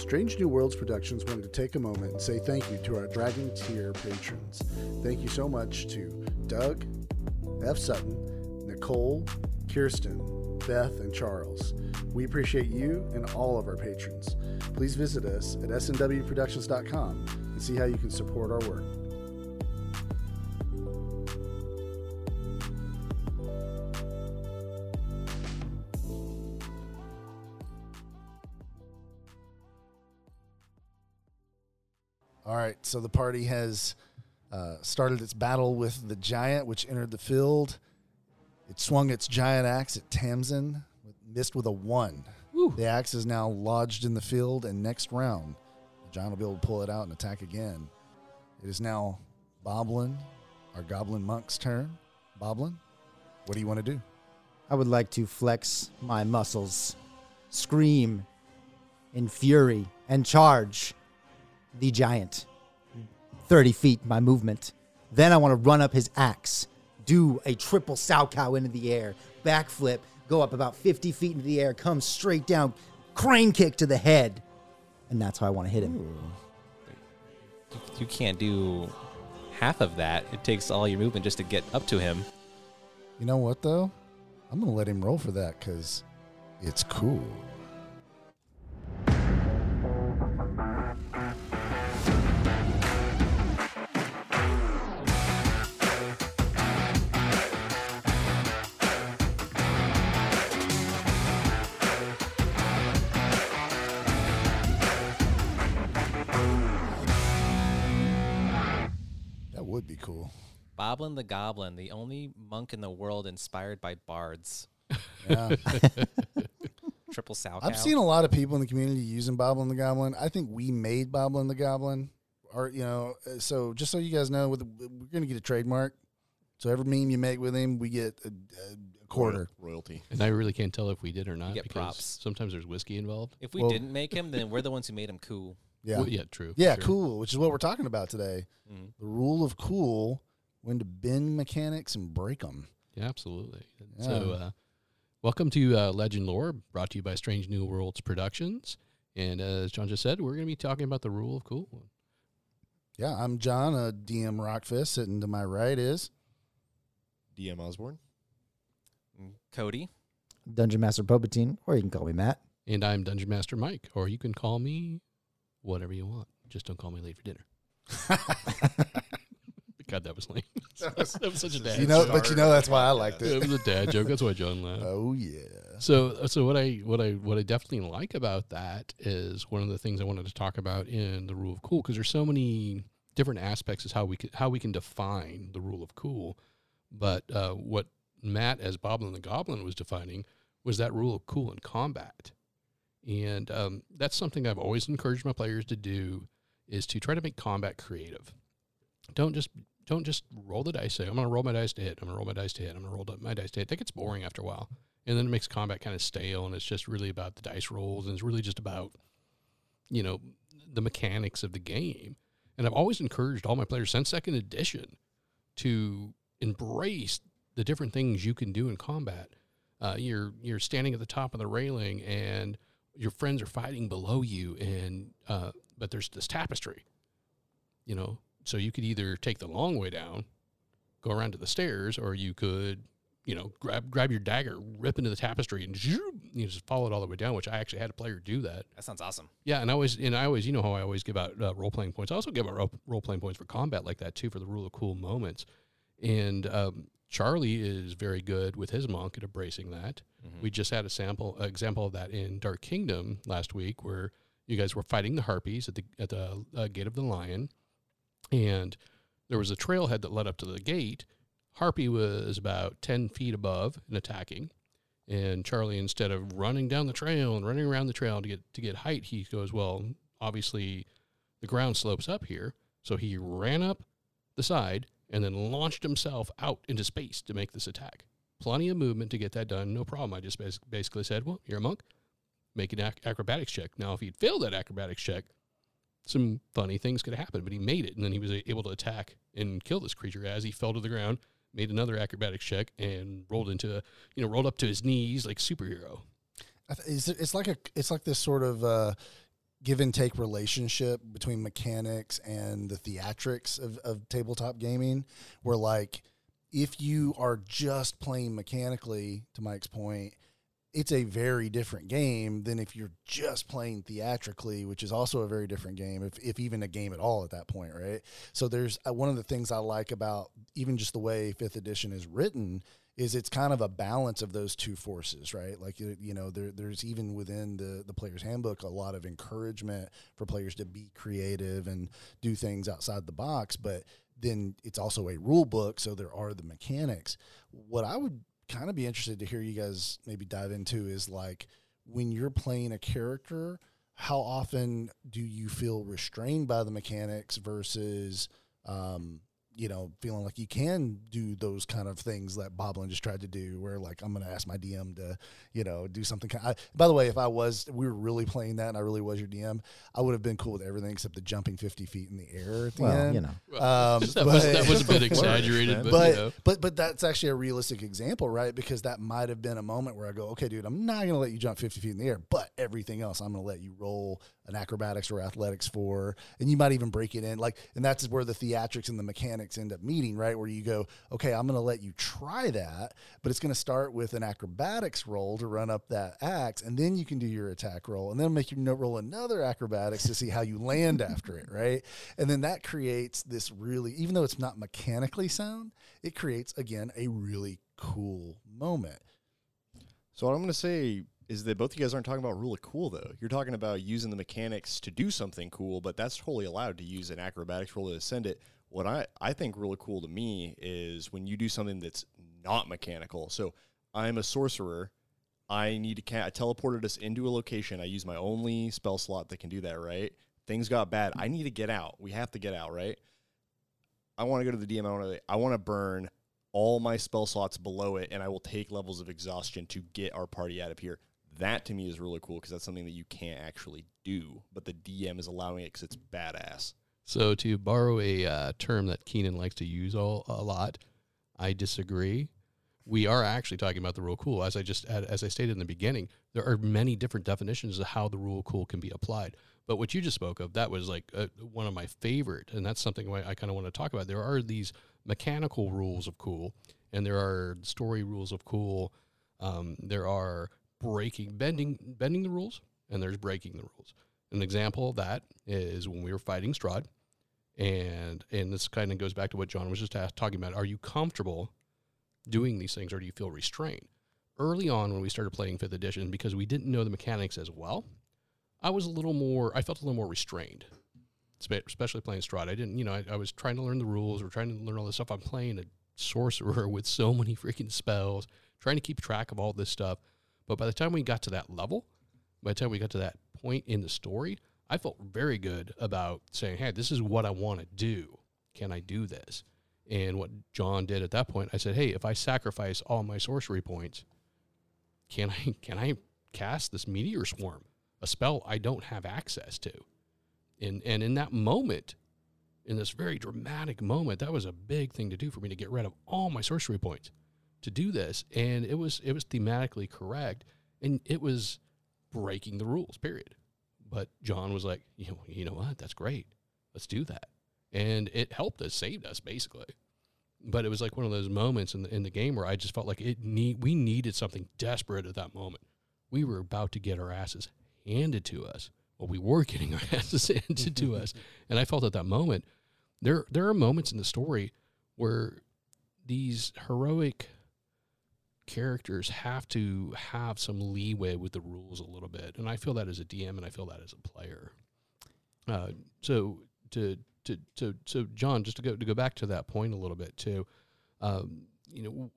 Strange New Worlds Productions wanted to take a moment and say thank you to our Dragon Tier patrons. Thank you so much to Doug, F. Sutton, Nicole, Kirsten, Beth, and Charles. We appreciate you and all of our patrons. Please visit us at snwproductions.com and see how you can support our work. So the party has uh, started its battle with the giant, which entered the field. It swung its giant axe at Tamsin, missed with a one. The axe is now lodged in the field, and next round, the giant will be able to pull it out and attack again. It is now Boblin, our goblin monk's turn. Boblin, what do you want to do? I would like to flex my muscles, scream in fury, and charge the giant. 30 feet, my movement. Then I want to run up his axe, do a triple Salchow into the air, backflip, go up about 50 feet into the air, come straight down, crane kick to the head. And that's how I want to hit him. You can't do half of that. It takes all your movement just to get up to him. You know what, though? I'm going to let him roll for that because it's cool. Boblin the Goblin, the only monk in the world inspired by bards. Yeah. Triple sow I've seen a lot of people in the community using Boblin the Goblin. I think we made Boblin the Goblin, or you know, uh, so just so you guys know, with we're gonna get a trademark. So every meme you make with him, we get a, a quarter. royalty. And I really can't tell if we did or not get because props. sometimes there's whiskey involved. If we Well- didn't make him, then we're the ones who made him cool. Yeah, Well, yeah, true. yeah, sure. cool. Which is what we're talking about today. Mhm. The rule of cool: when to bend mechanics and break them. Yeah, absolutely. Yeah. So, uh, welcome to uh, Legend Lore, brought to you by Strange New Worlds Productions. And uh, as John just said, we're going to be talking about the rule of cool. Yeah, I'm John, a DM Rockfist. Sitting to my right is DM Osborne. Mm, Cody. Dungeon Master Palpatine, or you can call me Matt. And I'm Dungeon Master Mike, or you can call me whatever you want. Just don't call me late for dinner. God, that was lame. that, was, such a dad you know, joke. but you know that's why I liked It it. was a dad joke. That's why John laughed. Oh yeah. So, so what I what I what I definitely like about that is one of the things I wanted to talk about in the rule of cool because there's so many different aspects as how we could, how we can define the rule of cool. But uh, what Matt as Boblin the Goblin was defining was that rule of cool in combat, and um, that's something I've always encouraged my players to do is to try to make combat creative. Don't just don't just roll the dice. Say I'm going to roll my dice to hit. I'm going to roll my dice to hit. I'm going to roll my dice to hit. That gets boring after a while and then it makes combat kind of stale and it's just really about the dice rolls and it's really just about you know the mechanics of the game and i've always encouraged all my players since second edition to embrace the different things you can do in combat uh, you're you're standing at the top of the railing and your friends are fighting below you and uh, but there's this tapestry you know so you could either take the long way down go around to the stairs or you could you know, grab grab your dagger, rip into the tapestry, and you just follow it all the way down. Which I actually had a player do that. That sounds awesome. Yeah, and I always and I always you know how I always give out uh, role playing points. I also give out role, role playing points for combat like that too for the rule of cool moments. And um, Charlie is very good with his monk at embracing that. Mhm. We just had a sample uh, example of that in Dark Kingdom last week, where you guys were fighting the harpies at the at the uh, gate of the lion, and there was a trailhead that led up to the gate. Harpy was about ten feet above and attacking, and Charlie, instead of running down the trail and running around the trail to get to get height, he goes, "Well, obviously, the ground slopes up here." So he ran up the side and then launched himself out into space to make this attack. Plenty of movement to get that done, no problem. I just bas- basically said, "Well, you're a monk. Make an ac- acrobatics check." Now, if he'd failed that acrobatics check, some funny things could happen, but he made it, and then he was able to attack and kill this creature as he fell to the ground. Made another acrobatics check and rolled into, you know, rolled up to his knees like superhero. It's, it's like a it's like this sort of uh, give and take relationship between mechanics and the theatrics of, of tabletop gaming where like if you are just playing mechanically to mike's point it's a very different game than if you're just playing theatrically which is also a very different game if, if even a game at all at that point right so there's uh, one of the things i like about even just the way fifth edition is written is it's kind of a balance of those two forces, right? Like you you know, there, there's even within the the player's handbook a lot of encouragement for players to be creative and do things outside the box, but then it's also a rule book, so there are the mechanics. What I would kind of be interested to hear you guys maybe dive into is like when you're playing a character, how often do you feel restrained by the mechanics versus um, you know, feeling like you can do those kind of things that Boblin just tried to do, where like I'm going to ask my DM to, you know, do something. Kind I, by the way, if I was, we were really playing that, and I really was your DM, I would have been cool with everything except the jumping 50 feet in the air at the Well, end. you know. Um, that, was, that was a bit exaggerated, but, but you know. but but that's actually a realistic example, right? Because that might have been a moment where I go, okay, dude, I'm not going to let you jump 50 feet in the air, but everything else, I'm going to let you roll an acrobatics or athletics for, and you might even break it in, like, and that's where the theatrics and the mechanics end up meeting, right? Where you go, okay, I'm going to let you try that, but it's going to start with an acrobatics roll to run up that axe, and then you can do your attack roll, and then make you roll another acrobatics to see how you land after it, right? And then that creates this really, even though it's not mechanically sound, it creates again a really cool moment. So what I'm going to say is that both you guys aren't talking about of cool though. You're talking about using the mechanics to do something cool, but that's totally allowed to use an acrobatics roll to ascend it. What I, I think really cool to me is when you do something that's not mechanical. So I'm a sorcerer. I need to ca- I teleported us into a location. I use my only spell slot that can do that, right? Things got bad. I need to get out. We have to get out, right? I want to go to the DM. I want to I want to burn all my spell slots below it, and I will take levels of exhaustion to get our party out of here. That to me is really cool because that's something that you can't actually do, but the DM is allowing it because it's badass. So to borrow a uh, term that Keenan likes to use all, a lot, I disagree. We are actually talking about the rule cool. As I just as I stated in the beginning, there are many different definitions of how the rule cool can be applied. But what you just spoke of, that was like uh one of my favorite, and that's something I, I kind of want to talk about. There are these mechanical rules of cool, and there are story rules of cool. Um, there are breaking, bending, bending the rules, and there's breaking the rules. An example of that is when we were fighting Strahd, and and this kind of goes back to what John was just asked, talking about. Are you comfortable doing these things, or do you feel restrained? Early on, when we started playing Fifth Edition, because we didn't know the mechanics as well, I was a little more. I felt a little more restrained, especially playing Strahd. I didn't, you know, I, I was trying to learn the rules, or trying to learn all this stuff. I'm playing a sorcerer with so many freaking spells, trying to keep track of all this stuff. But by the time we got to that level, by the time we got to that point in the story, I felt very good about saying, "Hey, this is what I want to do. Can I do this?" And what John did at that point, I said, "Hey, if I sacrifice all my sorcery points, can I can I cast this meteor swarm, a spell I don't have access to?" And and in that moment, in this very dramatic moment, that was a big thing to do for me to get rid of all my sorcery points to do this, and it was it was thematically correct, and it was breaking the rules. Period. But John was like, you know, you know what? That's great. Let's do that, and it helped us, saved us, basically. But it was like one of those moments in the in the game where I just felt like it need we needed something desperate at that moment. We were about to get our asses handed to us. Well, we were getting our asses handed to us, and I felt at that moment there there are moments in the story where these heroic characters have to have some leeway with the rules a little bit, and I feel that as a DM, and I feel that as a player. Uh, so to to to so John, just to go to go back to that point a little bit too, um, you know,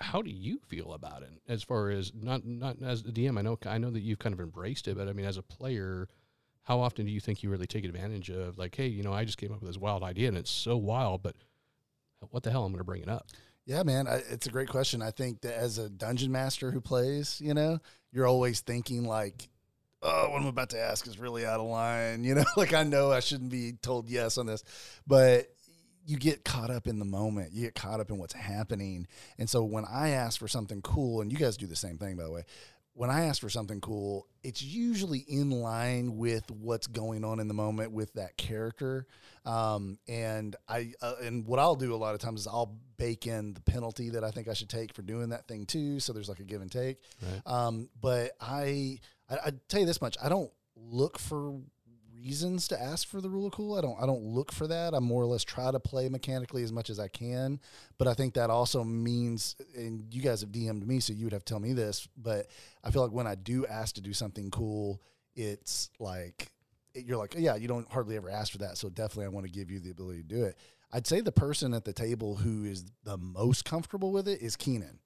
how do you feel about it as far as not not as a DM? I know I know that you've kind of embraced it, but I mean, as a player, how often do you think you really take advantage of like, hey, you know, I just came up with this wild idea and it's so wild, but what the hell? I'm going to bring it up. Yeah, man, I, it's a great question. I think that as a dungeon master who plays, you know, you're always thinking like, "Oh, what I'm about to ask is really out of line." You know, like I know I shouldn't be told yes on this, but you get caught up in the moment. You get caught up in what's happening, and so when I ask for something cool, and you guys do the same thing, by the way. When I ask for something cool, it's usually in line with what's going on in the moment with that character. Um, and I uh, and what I'll do a lot of times is I'll bake in the penalty that I think I should take for doing that thing too. So there's like a give and take. Right. Um, but I, I I tell you this much: I don't look for reasons to ask for the rule of cool. I don't I don't look for that. I more or less try to play mechanically as much as I can. But I think that also means and you guys have DM'd me, so you would have to tell me this, but I feel like when I do ask to do something cool, it's like you're like, yeah, you don't hardly ever ask for that. So definitely I want to give you the ability to do it. I'd say the person at the table who is the most comfortable with it is Keenan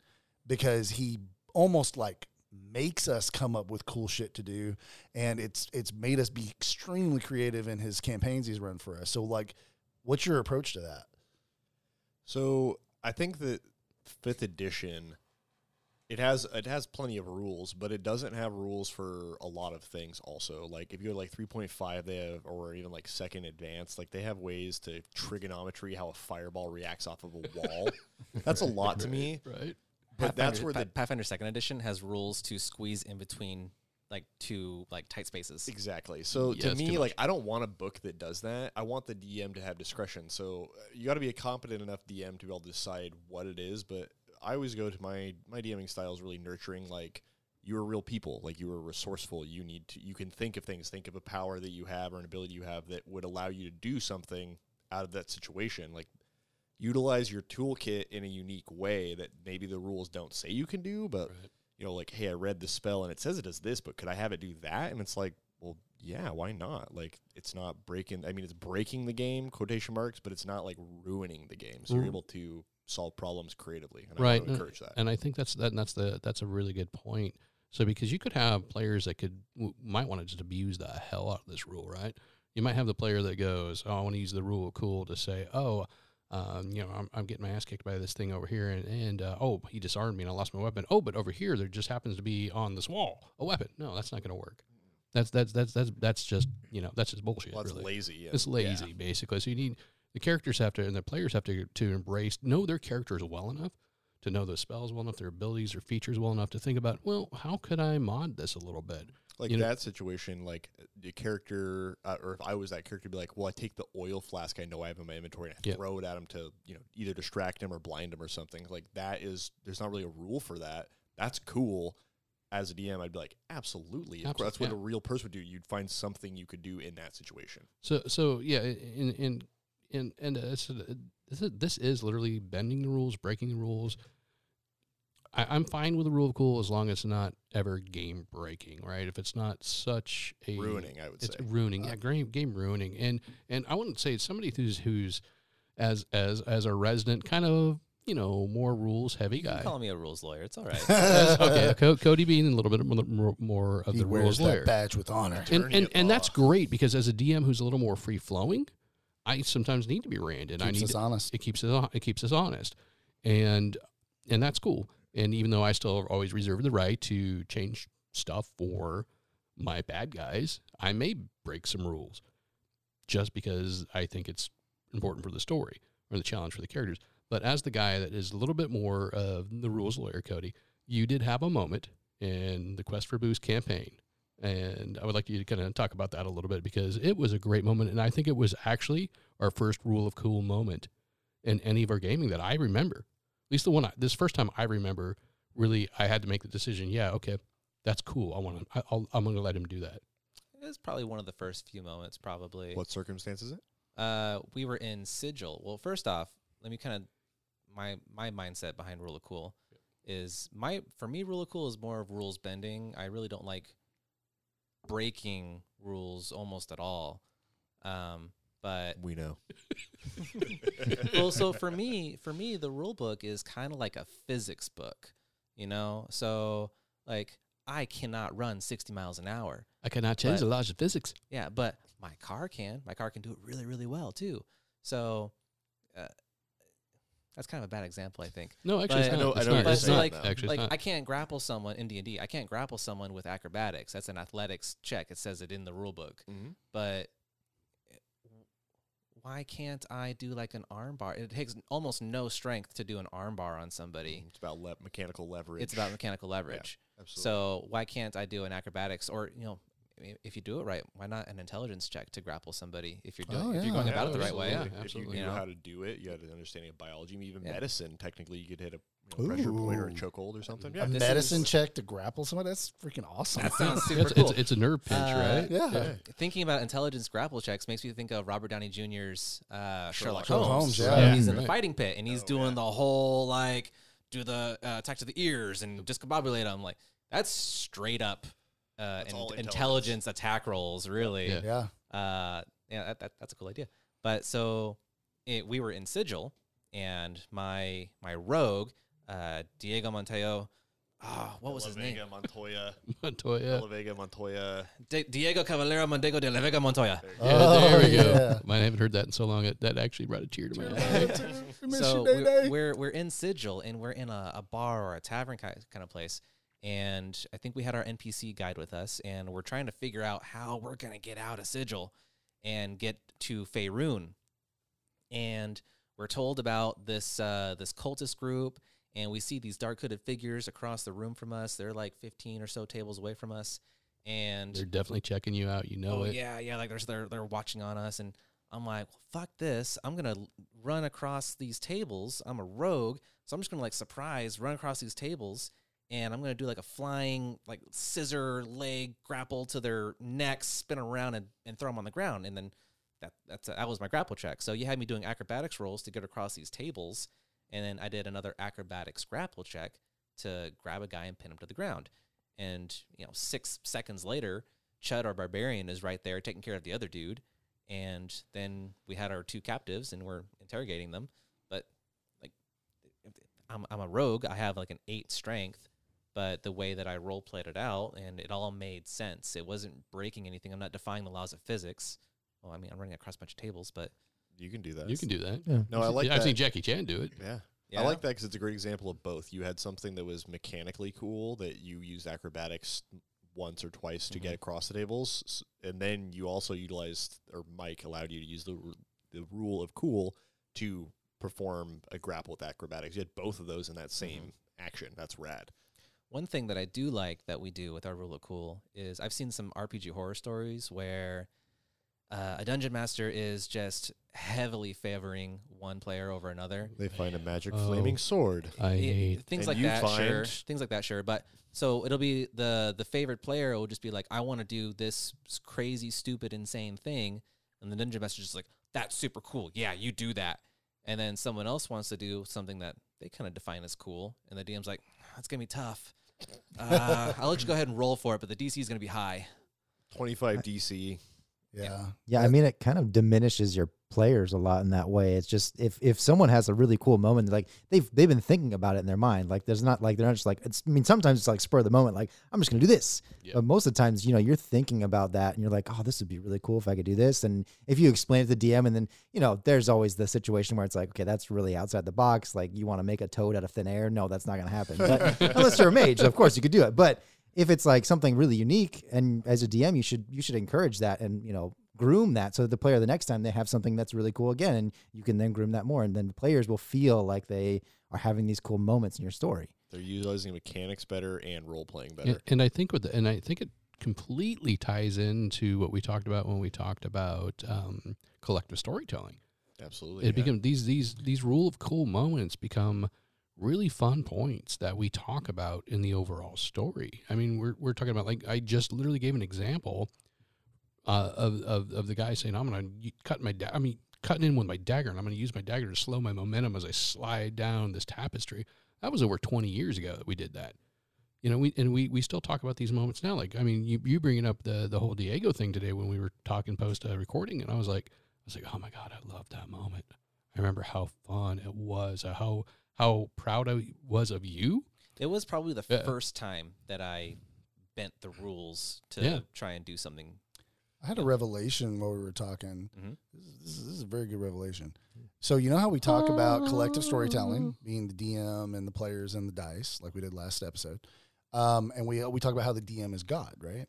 because he almost like makes us come up with cool shit to do and it's it's made us be extremely creative in his campaigns he's run for us so like what's your approach to that So I think that fifth edition, it has it has plenty of rules, but it doesn't have rules for a lot of things. Also, like if you go like three point five, they have, or even like second advanced, like they have ways to trigonometry how a fireball reacts off of a wall. That's a lot to me. Right. But that's where the Pathfinder Second Edition has rules to squeeze in between like two like tight spaces. Exactly. So Yeah, to it's too me, much. like I don't want a book that does that. I want the DM to have discretion. So uh, you got to be a competent enough DM to be able to decide what it is. But I always go to my my DMing style is really nurturing. Like you are real people. Like you are resourceful. You need to. You can think of things. Think of a power that you have or an ability you have that would allow you to do something out of that situation. Like utilize your toolkit in a unique way that maybe the rules don't say you can do, but Right. you know, like, hey, I read the spell and it says it does this, but could I have it do that? And it's like, well, yeah, why not? Like, it's not breaking. I mean, it's breaking the game, quotation marks, but it's not like ruining the game. So you're Mm. able to solve problems creatively, and I Right. to encourage that. And I think that's that. And that's the that's a really good point. So because you could have players that could w- might want to just abuse the hell out of this rule, right? You might have the player that goes, "Oh, I want to use the rule of cool to say, oh, um, you know, I'm, I'm getting my ass kicked by this thing over here, and and uh, oh, he disarmed me and I lost my weapon. Oh, but over here there just happens to be on this wall a weapon. No, that's not going to work. That's that's that's that's that's just you know that's just bullshit. well, that's really. lazy. It's yeah. lazy, basically. So you need the characters have to and the players have to to embrace know their characters well enough to know the spells well enough, their abilities or features well enough to think about, well, how could I mod this a little bit? Like you know- that situation, like the character, uh, or if I was that character, be like, well, I take the oil flask I know I have in my inventory and I Yeah. throw it at him to, you know, either distract him or blind him or something. Like that is, there's not really a rule for that. That's cool. As a DM, I'd be like, absolutely. Of Absol- course, That's what yeah. a real person would do. You'd find something you could do in that situation. So so yeah, in in in and uh, it's, uh, this is, this is literally bending the rules, breaking the rules. I, I'm fine with the rule of cool as long as it's not ever game breaking, right? If it's not such a Ruining, I would say. it's say. ruining, yeah, uh-huh. game game ruining, and and I wouldn't say it's somebody who's who's as as as a resident kind of you know more rules heavy You can guy. call me a rules lawyer. It's all right. Okay, Co- Cody being a little bit more, more of he the wears rules that lawyer badge with honor and Attorney and, and that's great because as a DM who's a little more free flowing, I sometimes need to be reined and I keeps need us to, honest it keeps us it keeps us honest, and and that's cool. And even though I still always reserve the right to change stuff for my bad guys, I may break some rules just because I think it's important for the story or the challenge for the characters. But as the guy that is a little bit more of the rules lawyer, Cody, you did have a moment in the Quest for Boost campaign. And I would like you to kind of talk about that a little bit because it was a great moment. And I think it was actually our first rule of cool moment in any of our gaming that I remember. At least the one, I, this first time I remember, really, I had to make the decision. Yeah, okay, that's cool. I want to. I'll, I'm going to let him do that. it was probably one of the first few moments, probably. What circumstance is it? Uh, we were in Sigil. Well, first off, let me kind of my my mindset behind Rule of Cool is my for me Rule of Cool is more of rules bending. I really don't like breaking rules almost at all. Um, but We know. well, so for me, for me, the rule book is kind of like a physics book, you know. So like, I cannot run sixty miles an hour. I cannot change But- the laws of physics. Yeah, but my car can. My car can do it really, really well too. So uh, that's kind of a bad example, I think. No, actually, it's But- not. I know- I it's know not. what It's not. like- Actually, like it's not. I can't grapple someone in D and D. I can't grapple someone with acrobatics. That's an athletics check. It says it in the rule book. Mm-hmm. But why can't I do like an arm bar? It takes almost no strength to do an arm bar on somebody. Mm, it's about le- mechanical leverage. It's about mechanical leverage. absolutely. So why can't I do an acrobatics or you know if you do it right, why not an intelligence check to grapple somebody if you're doing Oh, if you're going Yeah, about it the right way? Yeah. Yeah. if absolutely. you You know? how to do it, you had an understanding of biology, even Yeah. medicine. Technically, you could hit a you know, pressure point or a Ooh. chokehold or something. a Yeah, This medicine is- check to grapple somebody. That's freaking awesome. That sounds super It's, cool. it's, it's a nerve pinch, Uh, right? yeah. Thinking about intelligence grapple checks makes me think of Robert Downey Jr.'s uh, Sherlock, Sherlock Holmes, Holmes. yeah. Yeah. he's in the fighting pit and he's Oh, doing yeah. the whole like do the uh, attack to the ears and discombobulate them. Like that's straight up uh, That's in- intelligence. intelligence. attack rolls. Really, Yeah. Yeah. uh, yeah, that, that, that's a cool idea. But so it, we were in Sigil, and my my rogue, uh, Diego Montoya. Ah, what was his name? Montoya, Montoya. La Vega, Montoya. Di- Diego Caballero Mondego de la Vega Montoya. Yeah, Oh, there we go. yeah. I haven't heard that in so long. It, that actually brought a tear to my eye. so we're, we're we're in Sigil and we're in a, a bar or a tavern kind kind of place, and I think we had our NPC guide with us, and we're trying to figure out how we're gonna get out of Sigil and get to Faerun, and we're told about this uh, this cultist group, and we see these dark hooded figures across the room from us. They're like fifteen or so tables away from us, and They're definitely checking you out. You know oh it. yeah, yeah, like there's they're they're watching on us, and I'm like, well, fuck this. I'm gonna run across these tables. I'm a rogue, so I'm just gonna like surprise run across these tables, and I'm gonna do like a flying like scissor leg grapple to their necks, spin around and, and throw them on the ground, and then that that's that was my grapple check. So you had me doing acrobatics rolls to get across these tables, and then I did another acrobatics grapple check to grab a guy and pin him to the ground. And you know, six seconds later, Chud, our barbarian, is right there taking care of the other dude. And then we had our two captives, and we're interrogating them. But like, I'm I'm a rogue. I have like an eight strength, but the way that I role played it out, and it all made sense. It wasn't breaking anything. I'm not defying the laws of physics. Well, I mean, I'm running across a bunch of tables, but You can do that. You can do that. Yeah. No, I like I've that. seen Jackie Chan do it. Yeah. yeah, I like that because it's a great example of both. You had something that was mechanically cool that you used acrobatics once or twice to get mm-hmm. across the tables, and then you also utilized, or Mike allowed you to use the the rule of cool to perform a grapple with acrobatics. You had both of those in that mm-hmm. same action. That's rad. One thing that I do like that we do with our rule of cool is I've seen some RPG horror stories where uh, a dungeon master is just heavily favoring one player over another. They find a magic Oh. flaming sword. I I- hate. things And like you that, sure. Things like that, sure. But so it'll be the the favored player will just be like, I want to do this crazy, stupid, insane thing, and the dungeon master's just like, that's super cool. Yeah, you do that. And then someone else wants to do something that they kind of define as cool, and the DM's like, that's gonna be tough. Uh, I'll let you go ahead and roll for it, but the DC is gonna be high. Twenty five DC. Yeah. Yeah, I mean, it kind of diminishes your players a lot in that way. It's just if if someone has a really cool moment, like they've they've been thinking about it in their mind. Like there's not like they're not just like it's. I mean, sometimes it's like spur of the moment. Like I'm just gonna do this. Yeah. But most of the times, you know, you're thinking about that, and you're like, oh, this would be really cool if I could do this. And if you explain it to the DM, and then you know, there's always the situation where it's like, okay, that's really outside the box. Like you want to make a toad out of thin air? No, that's not gonna happen. But unless you're a mage, of course you could do it. But if it's like something really unique, and as a DM, you should you should encourage that, and you know groom that so that the player the next time they have something that's really cool again and you can then groom that more and then the players will feel like they are having these cool moments in your story They're utilizing mechanics better and role playing better. and I think with the, and I think it completely ties into what we talked about when we talked about um, collective storytelling. Absolutely. It yeah. become these these these rule of cool moments become really fun points that we talk about in the overall story. I mean, we're we're talking about like I just literally gave an example uh, of, of of the guy saying I'm gonna y- cut my da- I mean cutting in with my dagger and I'm gonna use my dagger to slow my momentum as I slide down this tapestry. That was over 20 years ago that we did that. You know, we and we we still talk about these moments now. Like, I mean, you you bringing up the the whole Diego thing today when we were talking post uh, recording, and I was like, I was like, oh my god, I love that moment. I remember how fun it was, uh, how how proud I was of you. It was probably the Yeah. first time that I bent the rules to Yeah. try and do something. I had a revelation while we were talking. Mhm. This, is, this, is, this is a very good revelation. So you know how we talk about collective storytelling, being the DM and the players and the dice, like we did last episode, um, and we we talk about how the DM is God, right?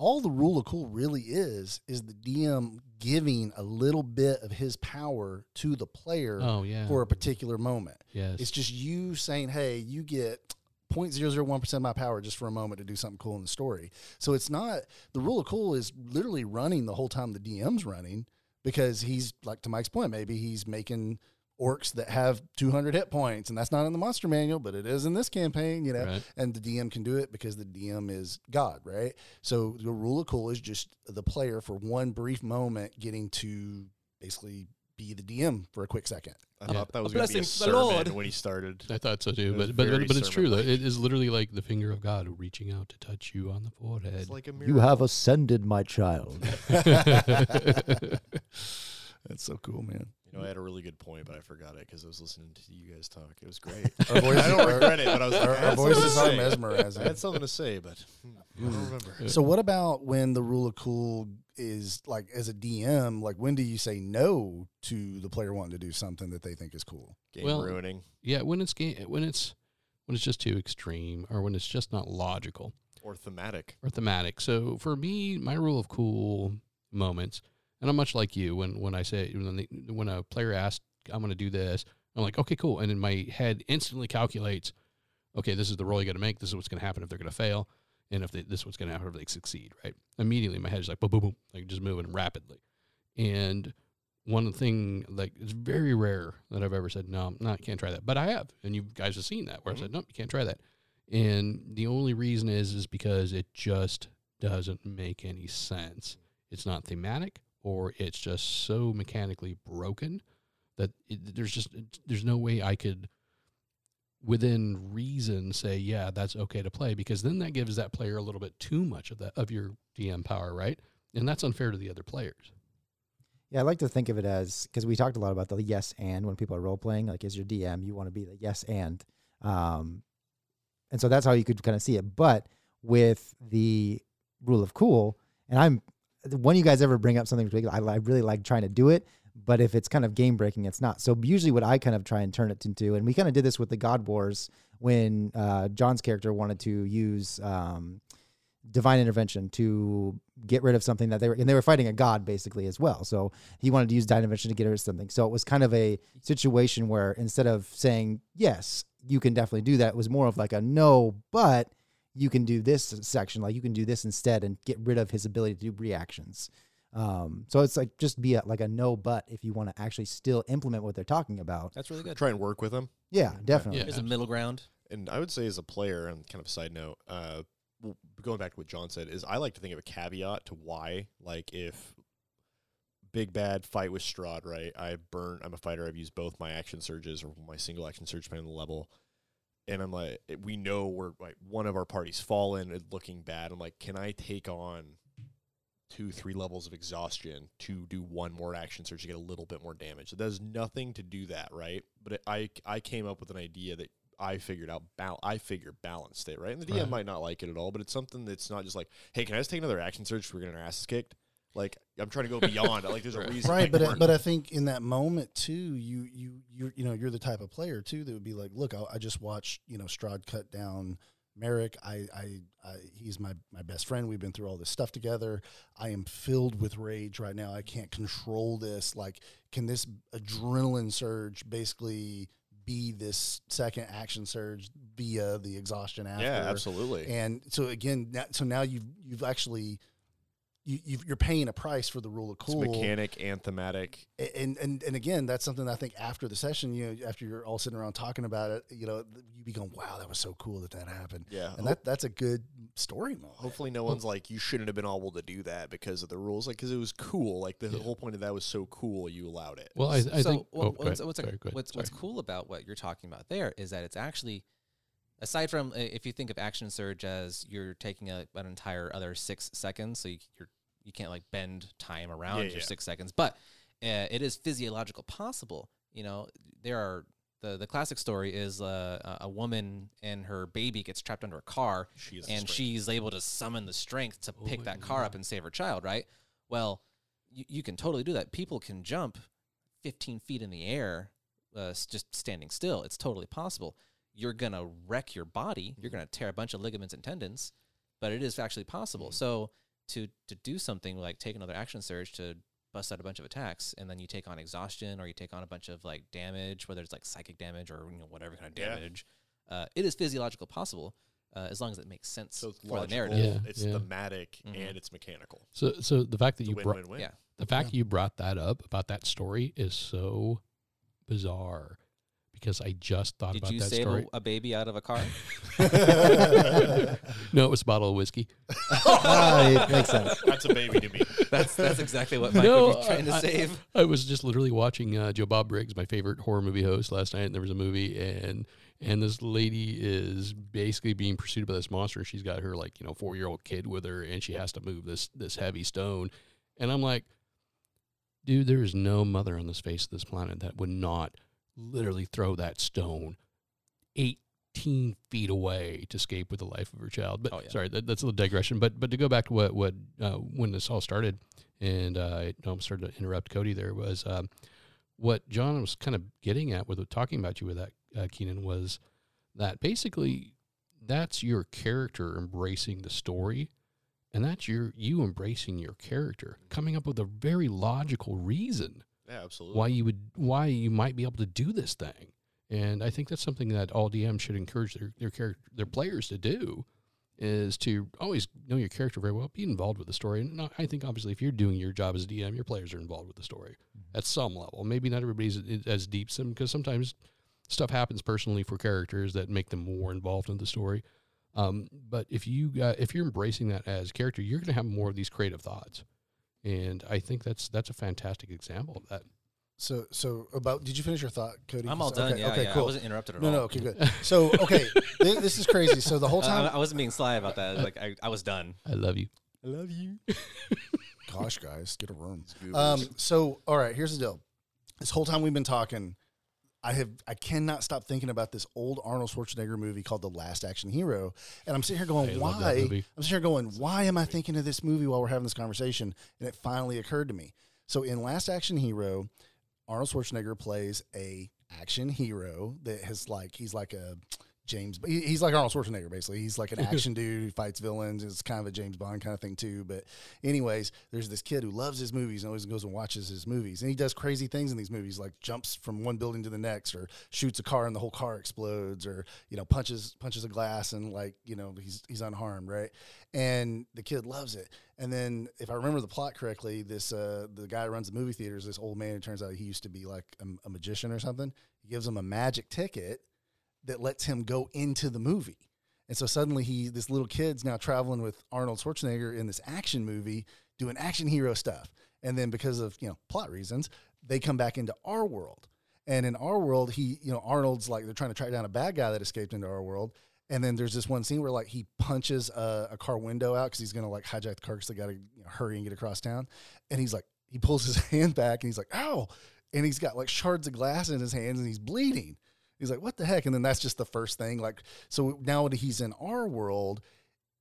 all the rule of cool really is is the DM giving a little bit of his power to the player Oh yeah. for a particular moment. yes. It's just you saying, "Hey, you get 0.001% of my power just for a moment to do something cool in the story." So it's not the rule of cool is literally running the whole time the DM's running because he's like to Mike's point, maybe he's making orcs that have 200 hit points and that's not in the monster manual, but it is in this campaign, you know. Right. And the DM can do it because the DM is God, right? So the rule of cool is just the player for one brief moment getting to basically be the DM for a quick second. I A- thought that was going to be a blessing the sermon Lord. when he started. I thought so too, It was but but but it's true though. It is literally like the finger of God reaching out to touch you on the forehead. It's like a You have ascended, my child. That's so cool, man. You know, I had a really good point, but I forgot it because I was listening to you guys talk. It was great. Our voices, I don't regret it, but I was. our, our voices are mesmerizing. I had something to say, but hmm, I don't remember. So what about when the rule of cool is like as a DM, like when do you say no to the player wanting to do something that they think is cool? Game Well, ruining yeah, when it's ga- when it's when it's just too extreme or when it's just not logical or thematic. or thematic. So for me, my rule of cool moments, and I'm much like you when when I say when they, when a player asks, "I'm going to do this," I'm like, "Okay, cool," and then my head instantly calculates, "Okay, this is the roll you got to make. This is what's going to happen if they're going to fail." And if they, this is what's going to happen if they succeed, right? Immediately, my head's like boom, boom, boom, like just moving rapidly. And one thing, like it's very rare that I've ever said no, no, I can't try that, but I have, and you guys have seen that where I mm-hmm. said no, you can't try that. And the only reason is is because it just doesn't make any sense. It's not thematic, or it's just so mechanically broken that it, there's just there's no way I could, within reason, say yeah that's okay to play because then that gives that player a little bit too much of that of your DM power, right? And that's unfair to the other players. Yeah, I like to think of it as because we talked a lot about the yes and when people are role playing, like as your DM, you want to be the yes and, um, and so that's how you could kind of see it. But with the rule of cool, and I'm when you guys ever bring up something particular, I, I really like trying to do it. But if it's kind of game breaking, it's not. So usually, what I kind of try and turn it into, and we kind of did this with the God Wars when uh, John's character wanted to use um, divine intervention to get rid of something that they were, and they were fighting a god basically as well. So he wanted to use divine intervention to get rid of something. So it was kind of a situation where instead of saying yes, you can definitely do that, it was more of like a no, but you can do this section, like you can do this instead, and get rid of his ability to do reactions. Um, so it's like just be a, like a no, but if you want to actually still implement what they're talking about, That's really good. Try and work with them. yeah, definitely. Yeah. There's a middle ground. And I would say, as a player, and kind of a side note, uh, going back to what John said, is I like to think of a caveat to why. Like, if big bad fight with Strahd, right? I burn. I'm a fighter. I've used both my action surges or my single action surge, depending on the level. And I'm like, eh, we know we're like one of our parties fallen, and looking bad. I'm like, can I take on two, three levels of exhaustion to do one more action surge to get a little bit more damage? So there's nothing to do that, right? But it, I I came up with an idea that I figured out. Bal- I figure balanced it, right? And the DM Right. might not like it at all, but it's something that's not just like, hey, can I just take another action surge? We're getting our asses kicked. Like I'm trying to go beyond. like there's a reason, right but I, but I think in that moment too you you you you know you're the type of player too that would be like look I, I just watched you know Strahd cut down Merrick. I, I I he's my my best friend. We've been through all this stuff together. I am filled with rage right now. I can't control this. Like can this adrenaline surge basically be this second action surge via the exhaustion after? Yeah, absolutely. and so again so now you've you've actually you, you've, you're paying a price for the rule of It's cool mechanic and thematic. and and and again, that's something I think after the session, you know, after you're all sitting around talking about it, you know, you be going, "Wow, that was so cool that that happened," Yeah, and that that's a good story moment. Hopefully, no one's like you shouldn't have been able to do that because of the rules. Like, because it was cool. Like the Yeah. whole point of that was so cool, you allowed it. Well, I, I so think. what- oh, what's, what's, Sorry, go what's, what's cool about what you're talking about there is that it's actually aside from uh, if you think of action surge as you're taking a, an entire other six seconds, so you, you're you can't like bend time around Yeah, your yeah. six seconds, but uh, it is physiological possible. You know, there are the the classic story is uh, a- a woman and her baby gets trapped under a car, She and she's able to summon the strength to pick Oh, that car up and save her child, right? Well, you, you can totally do that. People can jump 15 feet in the air uh, just standing still. It's totally possible. You're going to wreck your body. You're going to tear a bunch of ligaments and tendons, but it is actually possible. So to to do something like take another action surge to bust out a bunch of attacks, and then you take on exhaustion or you take on a bunch of like damage, whether it's like psychic damage or you know whatever kind of Yeah. damage. Uh, it is physiological possible uh, as long as it makes sense So it's for the narrative. Yeah, it's yeah. thematic, Mhm. and it's mechanical. So so the fact that It's you brought. Yeah. the fact that you brought that up about that story is so bizarre because I just thought Did about you that save story. a, a baby out of a car? no, it was a bottle of whiskey. It makes sense. That's a baby to me. that's that's exactly what Mike No, would be trying to I- save. I was just literally watching uh, Joe Bob Briggs, my favorite horror movie host, last night, and there was a movie, and and this lady is basically being pursued by this monster. And She's got her like you know four year old kid with her, and she has to move this this heavy stone. And I'm like, dude, there is no mother on this face of this planet that would not literally throw that stone 18 feet away to escape with the life of her child. But Oh, yeah. sorry, that, that's a little digression. But but to go back to what what uh, when this all started, and uh, I'm started to interrupt Cody there was um, what John was kind of getting at with talking about you with that uh, Keenan was that basically that's your character embracing the story and that's your you embracing your character coming up with a very logical reason Yeah, absolutely. why you would why you might be able to do this thing. And i think that's something that all dms should encourage their their character their players to do is to always know your character very well be involved with the story. And i think obviously if you're doing your job as a dm your players are involved with the story at some level. Maybe not everybody's as- as deep some because sometimes stuff happens personally for characters that make them more involved in the story. Um, but if you uh, if you're embracing that as character you're going to have more of these creative thoughts and i think that's that's a fantastic example of that So, so about, did you finish your thought, Cody? I'm all Okay, done. Yeah, okay, yeah. cool. I wasn't interrupted at no, all. no, no. okay, good. So, okay, thi- this is crazy. So the whole Uh, time, I, I wasn't being sly about that. Like I, I was done. i love you I love you. gosh, guys, get a room. Um, so, all right, here's the deal. This whole time we've been talking, I have I cannot stop thinking about this old Arnold Schwarzenegger movie called The Last Action Hero, and I'm sitting here going, I why? I'm sitting here going, why am I thinking of this movie while we're having this conversation? And it finally occurred to me. So in Last Action Hero, Arnold Schwarzenegger plays a action hero that has like he's like a James. He's like Arnold Schwarzenegger, basically. He's like an action dude who fights villains. It's kind of a James Bond kind of thing too. But anyways, there's this kid who loves his movies and always goes and watches his movies, and he does crazy things in these movies, like jumps from one building to the next, or shoots a car and the whole car explodes, or you know punches punches a glass and like you know he's he's unharmed, right? And the kid loves it. And then, if I remember the plot correctly, this uh, the guy who runs the movie theaters, this old man. It turns out he used to be like a, a magician or something. He gives him a magic ticket that lets him go into the movie. And so suddenly he this little kid's now traveling with Arnold Schwarzenegger in this action movie doing action hero stuff. And then because of, you know, plot reasons, they come back into our world. And in our world, he, you know, Arnold's like they're trying to track down a bad guy that escaped into our world. And then there's this one scene where like he punches a, a car window out because he's gonna like hijack the car because they gotta you know, hurry and get across town. And he's like, he pulls his hand back and he's like, ow. And he's got like shards of glass in his hands and he's bleeding. He's like, what the heck? And then that's just the first thing. Like, so now that he's in our world,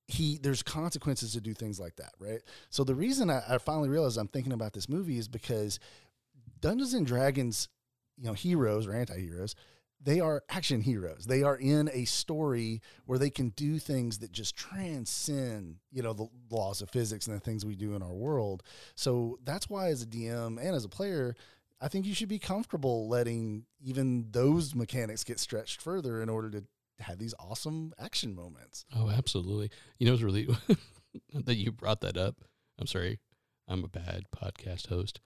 he there's consequences to do things like that, right? So the reason I, I finally realized I'm thinking about this movie is because Dungeons and Dragons, you know, heroes or anti-heroes, they are action heroes. They are in a story where they can do things that just transcend, you know, the laws of physics and the things we do in our world. So that's why as a DM and as a player, I think you should be comfortable letting even those mechanics get stretched further in order to have these awesome action moments. Oh, absolutely. You know, it's really that you brought that up. I'm sorry, I'm a bad podcast host.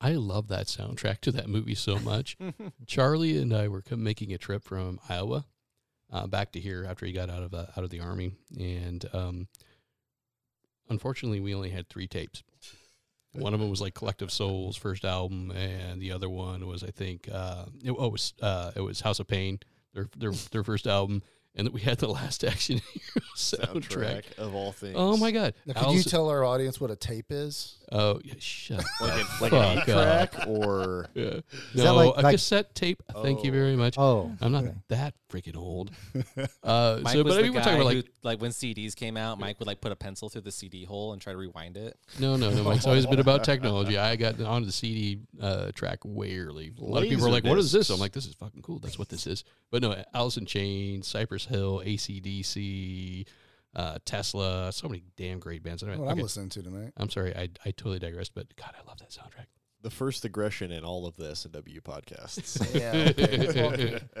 I love that soundtrack to that movie so much. Charlie and I were making a trip from Iowa uh, back to here after he got out of uh, out of the army, and um, unfortunately, we only had three tapes. One of them was like Collective Soul's first album, and the other one was, I think, uh, it, oh, it was uh, it was House of Pain, their their their first album, and that we had the Last Action Hero soundtrack. soundtrack of all things. Oh my God! Now, could you tell our audience what a tape is? Oh, yeah, shut Like, the an, like an fuck eight track or Yeah. that No, like- a like- cassette tape. Thank you Oh. very much. Oh, I'm not okay. that freaking old. Uh, Mike so, was but I the mean, we're talking about like who, like when CDs came out, Mike would like put a pencil through the CD hole and try to rewind it. no, no, no. Mike's always been about technology. I got onto the CD uh, track way early. A lot of people are like, "What is this?" I'm like, "This is fucking cool. That's what this is." But no, Alice in Chain, Chains, Cypress Hill, ACDC, uh, Tesla, so many damn great bands. Anyway, What I'm listening to tonight. I'm sorry, I I totally digressed, but God, I love that soundtrack. The first aggression in all of this at W podcasts. Yeah.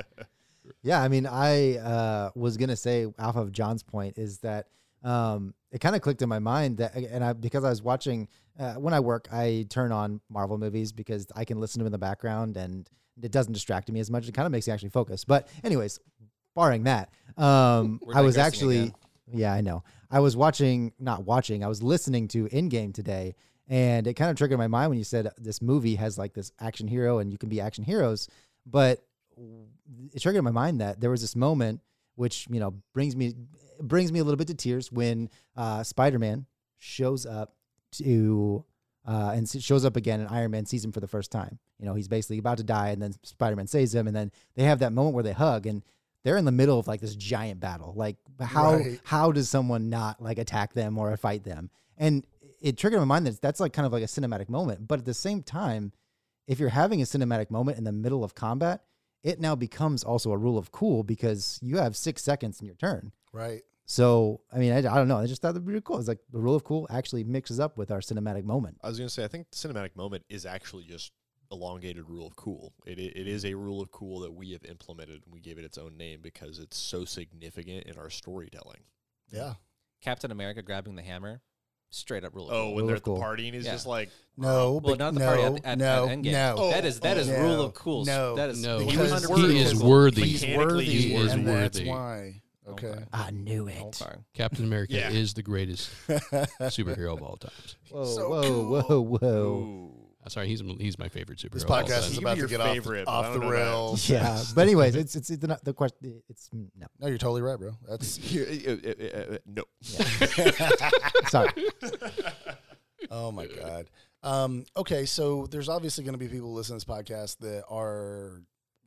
Yeah, I mean, I uh, was gonna say off of John's point is that um, it kind of clicked in my mind that, and I because I was watching uh, when I work, I turn on Marvel movies because I can listen to them in the background and it doesn't distract me as much. It kind of makes me actually focus. But anyways, barring that, um, I was actually, again. yeah, I know. I was watching, not watching. I was listening to Endgame today, and it kind of triggered my mind when you said this movie has like this action hero and you can be action heroes, but it triggered my mind that there was this moment which you know brings me brings me a little bit to tears when uh, Spider-Man shows up to uh, and shows up again and Iron Man sees him for the first time. You know, he's basically about to die and then Spider-Man saves him and then they have that moment where they hug and they're in the middle of like this giant battle. Like how Right. how does someone not like attack them or fight them? And it triggered my mind that that's like kind of like a cinematic moment. But at the same time, if you're having a cinematic moment in the middle of combat, it now becomes also a rule of cool because you have six seconds in your turn. Right. So, I mean, I, I don't know. I just thought that'd be really cool. It's like the rule of cool actually mixes up with our cinematic moment. I was going to say, I think the cinematic moment is actually just elongated rule of cool. It, it, it is a rule of cool that we have implemented and we gave it its own name because it's so significant in our storytelling. Yeah. Captain America grabbing the hammer, straight up rule. of Oh, cool. when Rule they're of at the cool. party and he's Yeah. just like, No, well, but not the no, party at, at, no, at Endgame. no. Oh, that is that is no, rule of cool. no, that is No, one because hundred he he is worthy. He's Mechanically, worthy. he is and that's worthy. why. Oh, okay. Okay. I knew it. Okay. Captain America Yeah. is the greatest superhero of all times. Whoa, So whoa, cool. whoa, whoa. ooh. Uh, Sorry, he's he's my favorite superhero. This podcast time. is about to your get off, the, off the know that. rails. Yeah, but anyways, it's it's, it's the, the question. It's no, No, you're totally right, bro. That's Uh, uh, uh, uh, no. sorry. oh my god. Um, okay, so there's obviously going to be people listening to this podcast that are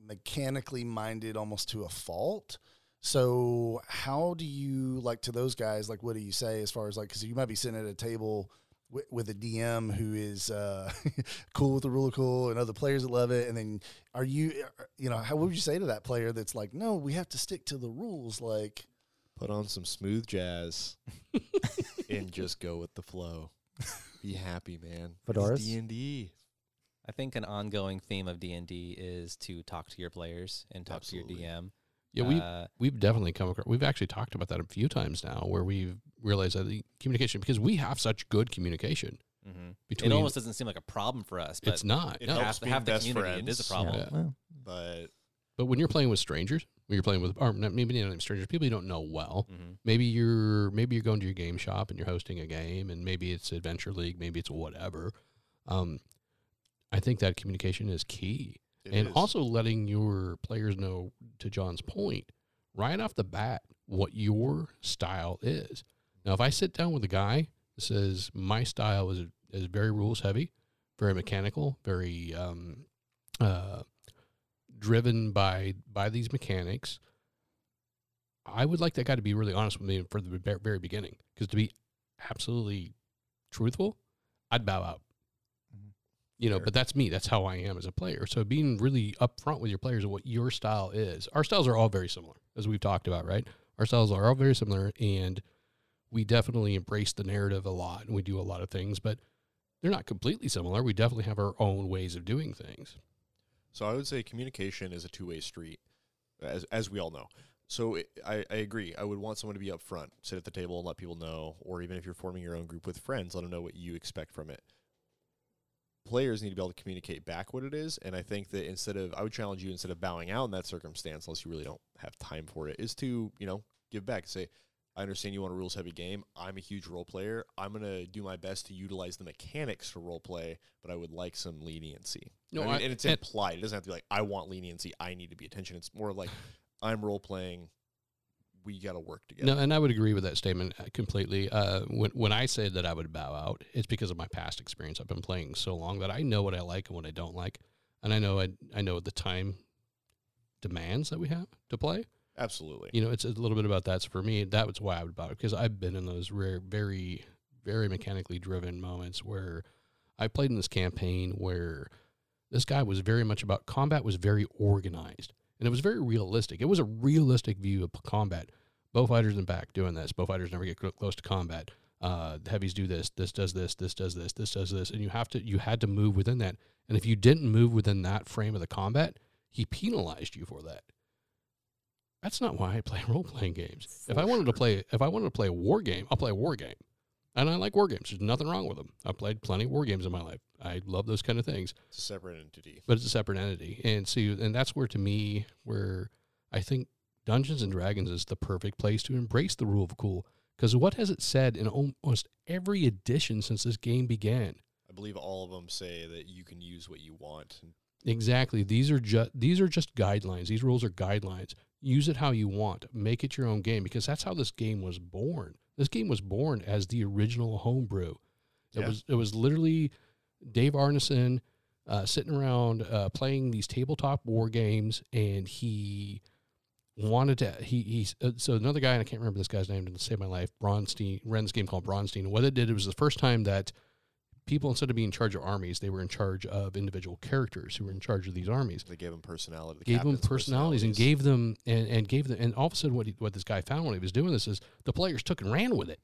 mechanically minded almost to a fault. So how do you like to those guys? Like, what do you say as far as like because you might be sitting at a table with, with a DM who is uh, cool with the rule of cool and other players that love it, and then are you you know how what would you say to that player that's like, no, we have to stick to the rules, like. Put on some smooth jazz and just go with the flow. Be happy, man. Fedoras? D and D. I think an ongoing theme of D and D is to talk to your players and talk Absolutely. to your DM. Yeah, we Uh, we've definitely come across. We've actually talked about that a few times now, where we've realized that the communication because we have such good communication mhm. between. It almost doesn't seem like a problem for us, but it's not. It no. helps half, being half the best community, it is a problem. Yeah. Well, But But when you're playing with strangers, when you're playing with, or not, maybe not even strangers, people you don't know well. Mhm. Maybe you're maybe you're going to your game shop and you're hosting a game, and maybe it's Adventure League, maybe it's whatever. Um, I think that communication is key, it and is. also letting your players know, to John's point, right off the bat, what your style is. Now, if I sit down with a guy that says my style is is very rules heavy, very mechanical, very um, uh, driven by by these mechanics, I would like that guy to be really honest with me from the very beginning. Because to be absolutely truthful, I'd bow out. You know, Fair. but that's me. That's how I am as a player. So being really upfront with your players of what your style is. Our styles are all very similar, as we've talked about, right? Our styles are all very similar, and we definitely embrace the narrative a lot, and we do a lot of things, but they're not completely similar. We definitely have our own ways of doing things. So I would say communication is a two way street, as as we all know. So it, I, I agree. I would want someone to be upfront, sit at the table and let people know, or even if you're forming your own group with friends, let them know what you expect from it. Players need to be able to communicate back what it is, and I think that instead of, I would challenge you instead of bowing out in that circumstance, unless you really don't have time for it, is to you know give back. and Say, I understand you want a rules heavy game. I'm a huge role player. I'm gonna do my best to utilize the mechanics for role play, but I would like some leniency. No, I mean, I- and it's implied. It doesn't have to be like I want leniency. I need to be attention. It's more like I'm role playing. We got to work together. No, and I would agree with that statement uh, completely. Uh, when when I say that I would bow out, it's because of my past experience. I've been playing so long that I know what I like and what I don't like, and I know I, I know the time demands that we have to play. Absolutely. You know, it's a little bit about that. So for me, that was why I would bow out because I've been in those rare, very, very mechanically driven moments where I played in this campaign where this guy was very much about combat was very organized and it was very realistic. It was a realistic view of combat, bow fighters in back doing this. Bow fighters never get cl- close to combat. Uh, the heavies do this. This does this. This does this. This does this. And you have to. You had to move within that. And if you didn't move within that frame of the combat, he penalized you for that. That's not why I play role playing games. if I wanted to play, if I wanted to play a war game, I'll play a war game, and I like war games. There's nothing wrong with them. I've played plenty of war games in my life. I love those kind of things It's a separate entity. but it's a separate entity. And see, and that's where to me, where I think Dungeons and Dragons is the perfect place to embrace the rule of cool. Because what has it said in almost every edition since this game began? I believe all of them say that you can use what you want. Exactly. These are just these are just guidelines. These rules are guidelines. Use it how you want. Make it your own game because that's how this game was born. This game was born as the original homebrew. It Yeah. was it was literally Dave Arneson uh, sitting around uh, playing these tabletop war games, and he wanted to. He he. Uh, so another guy, and I can't remember this guy's name to save my life. Bronstein ran this game called Braunstein. And what it did, it was the first time that people, instead of being in charge of armies, they were in charge of individual characters who were in charge of these armies they gave them personality. The gave them captains personalities and gave them and, and gave them and all of a sudden what he, what this guy found when he was doing this is the players took and ran with it.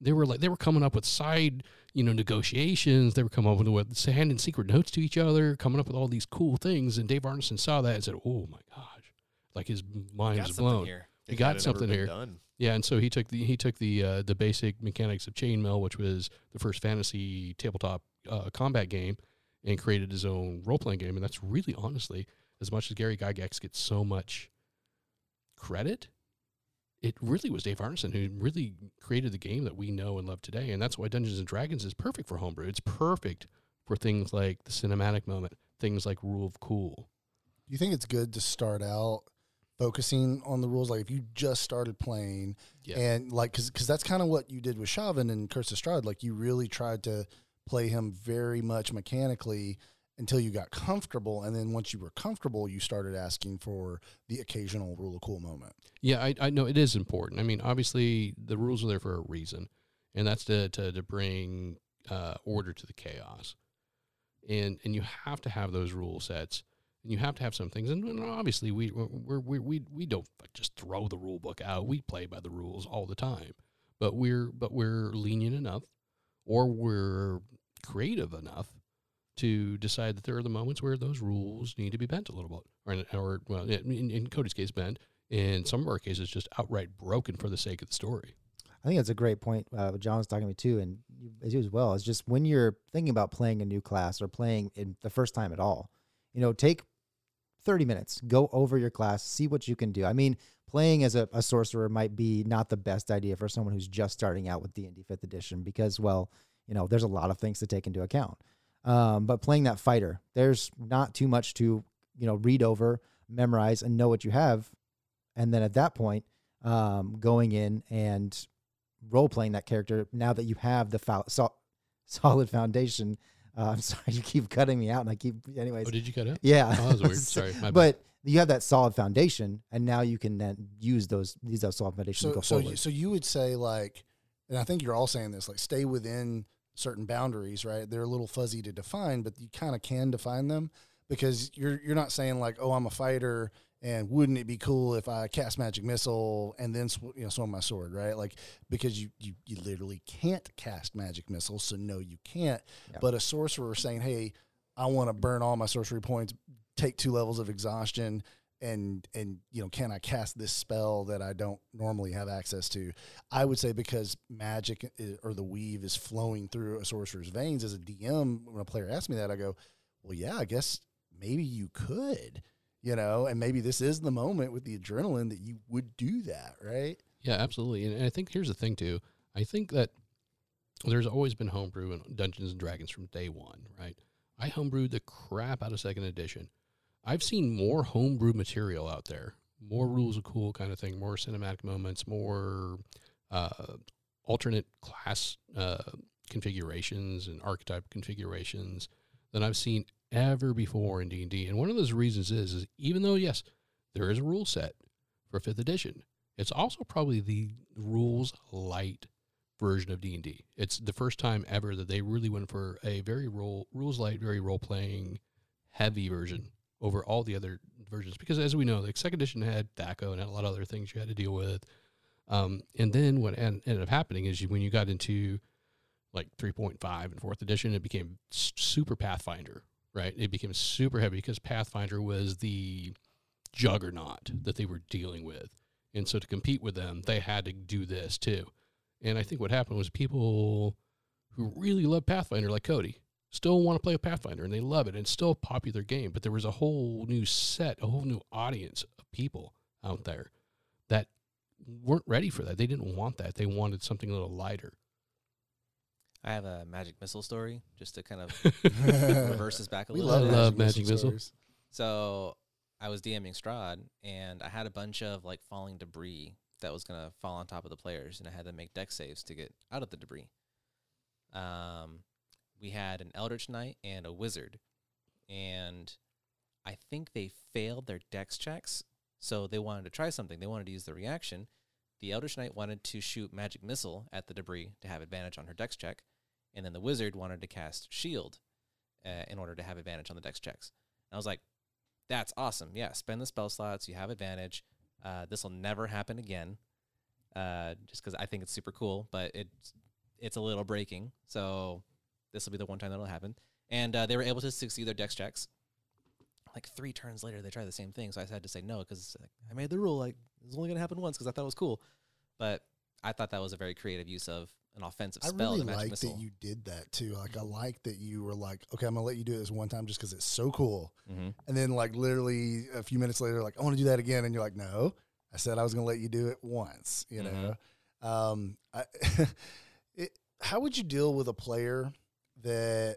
They were like they were coming up with side you know negotiations. They were coming up with, with handing secret notes to each other, coming up with all these cool things. And Dave Arneson saw that and said, "Oh my gosh!" Like his mind Got something blown. here. We got something here. Done. Yeah, and so he took the he took the uh, the basic mechanics of Chainmail, which was the first fantasy tabletop uh, combat game, and created his own role playing game. And that's really honestly, as much as Gary Gygax gets so much credit, it really was Dave Arneson who really created the game that we know and love today. And that's why Dungeons and Dragons is perfect for homebrew. It's perfect for things like the cinematic moment, things like Rule of Cool. Do you think it's good to start out focusing on the rules? Like if you just started playing Yeah. and like, cause, cause that's kind of what you did with Chauvin and Curse of Strahd. Like you really tried to play him very much mechanically until you got comfortable. And then once you were comfortable, you started asking for the occasional rule of cool moment. Yeah, I, I know it is important. I mean, obviously the rules are there for a reason, and that's to to, to bring uh, order to the chaos, and and you have to have those rule sets, and you have to have some things. And, obviously, we we're, we we we don't just throw the rule book out. We play by the rules all the time, but we're but we're lenient enough, or we're creative enough to decide that there are the moments where those rules need to be bent a little bit, or, or well, in, in Cody's case, bent. In some of our cases, just outright broken for the sake of the story. I think that's a great point. Uh, John was talking to me too, and you, as you as well. Is just when you're thinking about playing a new class or playing in the first time at all, you know, take thirty minutes, go over your class, see what you can do. I mean, playing as a, a sorcerer might be not the best idea for someone who's just starting out with D and D Fifth Edition because, well, you know, there's a lot of things to take into account. Um, but playing that fighter, there's not too much to you know read over, memorize, and know what you have, and then at that point, um, going in and role playing that character now that you have the fo- so- solid foundation. Uh, I'm sorry, you keep cutting me out, and I keep, anyways. Oh, did you cut it? yeah, Oh, that was weird. Sorry, my bad. but you have that solid foundation, and now you can then use those these that solid foundation to So, go so, forward. you, so you would say like, and I think you're all saying this, like stay within certain boundaries, right? They're a little fuzzy to define, but you kind of can define them because you're you're not saying like, oh, I'm a fighter, and wouldn't it be cool if I cast magic missile and then sw- you know swing my sword, right? Like because you you you literally can't cast magic missile, so no, you can't. Yeah. But a sorcerer saying, hey, I want to burn all my sorcery points, take two levels of exhaustion. And and you know, can I cast this spell that I don't normally have access to? I would say because magic i- or the weave is flowing through a sorcerer's veins. As a DM, when a player asks me that, I go, "Well, yeah, I guess maybe you could, you know, and maybe this is the moment with the adrenaline that you would do that, right?" Yeah, absolutely. And, and I think here's the thing too. I think that there's always been homebrew in Dungeons and Dragons from day one, right? I homebrewed the crap out of second edition. I've seen more homebrew material out there, more rules of cool kind of thing, more cinematic moments, more uh, alternate class uh, configurations and archetype configurations than I've seen ever before in D and one of those reasons is, is even though yes, there is a rule set for fifth edition, it's also probably the rules light version of D&D. It's the first time ever that they really went for a very role rules light, very role playing heavy version over all the other versions because as we know, like second edition had THACO and had a lot of other things you had to deal with. Um, and then what en- ended up happening is you, when you got into like 3.5 and fourth edition, it became super Pathfinder, right? It became super heavy because Pathfinder was the juggernaut that they were dealing with. And so to compete with them, they had to do this too. And I think what happened was people who really love Pathfinder, like Cody, still want to play a Pathfinder and they love it. And it's still a popular game, but there was a whole new set, a whole new audience of people out there that weren't ready for that. They didn't want that. They wanted something a little lighter. I have a magic missile story just to kind of reverse this back a we little. love, I bit. love magic, Magic Missile. So I was DMing Strahd, and I had a bunch of like falling debris that was gonna fall on top of the players, and I had to make dex saves to get out of the debris. Um, we had an Eldritch Knight and a Wizard, and I think they failed their dex checks, so they wanted to try something. They wanted to use the reaction. The Eldritch Knight wanted to shoot Magic Missile at the debris to have advantage on her dex check, and then the Wizard wanted to cast Shield uh, in order to have advantage on the dex checks. And I was like, that's awesome. Yeah, spend the spell slots. You have advantage. Uh, this will never happen again. Uh, just because I think it's super cool, but it's it's a little breaking. So this will be the one time that'll happen. And uh, they were able to succeed their dex checks. Like three turns later, they tried the same thing. So I had to say no because I made the rule like it's only gonna happen once because I thought it was cool. But I thought that was a very creative use of an offensive I spell. really like that you did that too. Like I like that you were like, okay, I'm gonna let you do this one time just because it's so cool. mm-hmm. And then like literally a few minutes later, like I want to do that again, and you're like, no, I said I was gonna let you do it once. You know, um, I, it, how would you deal with a player that?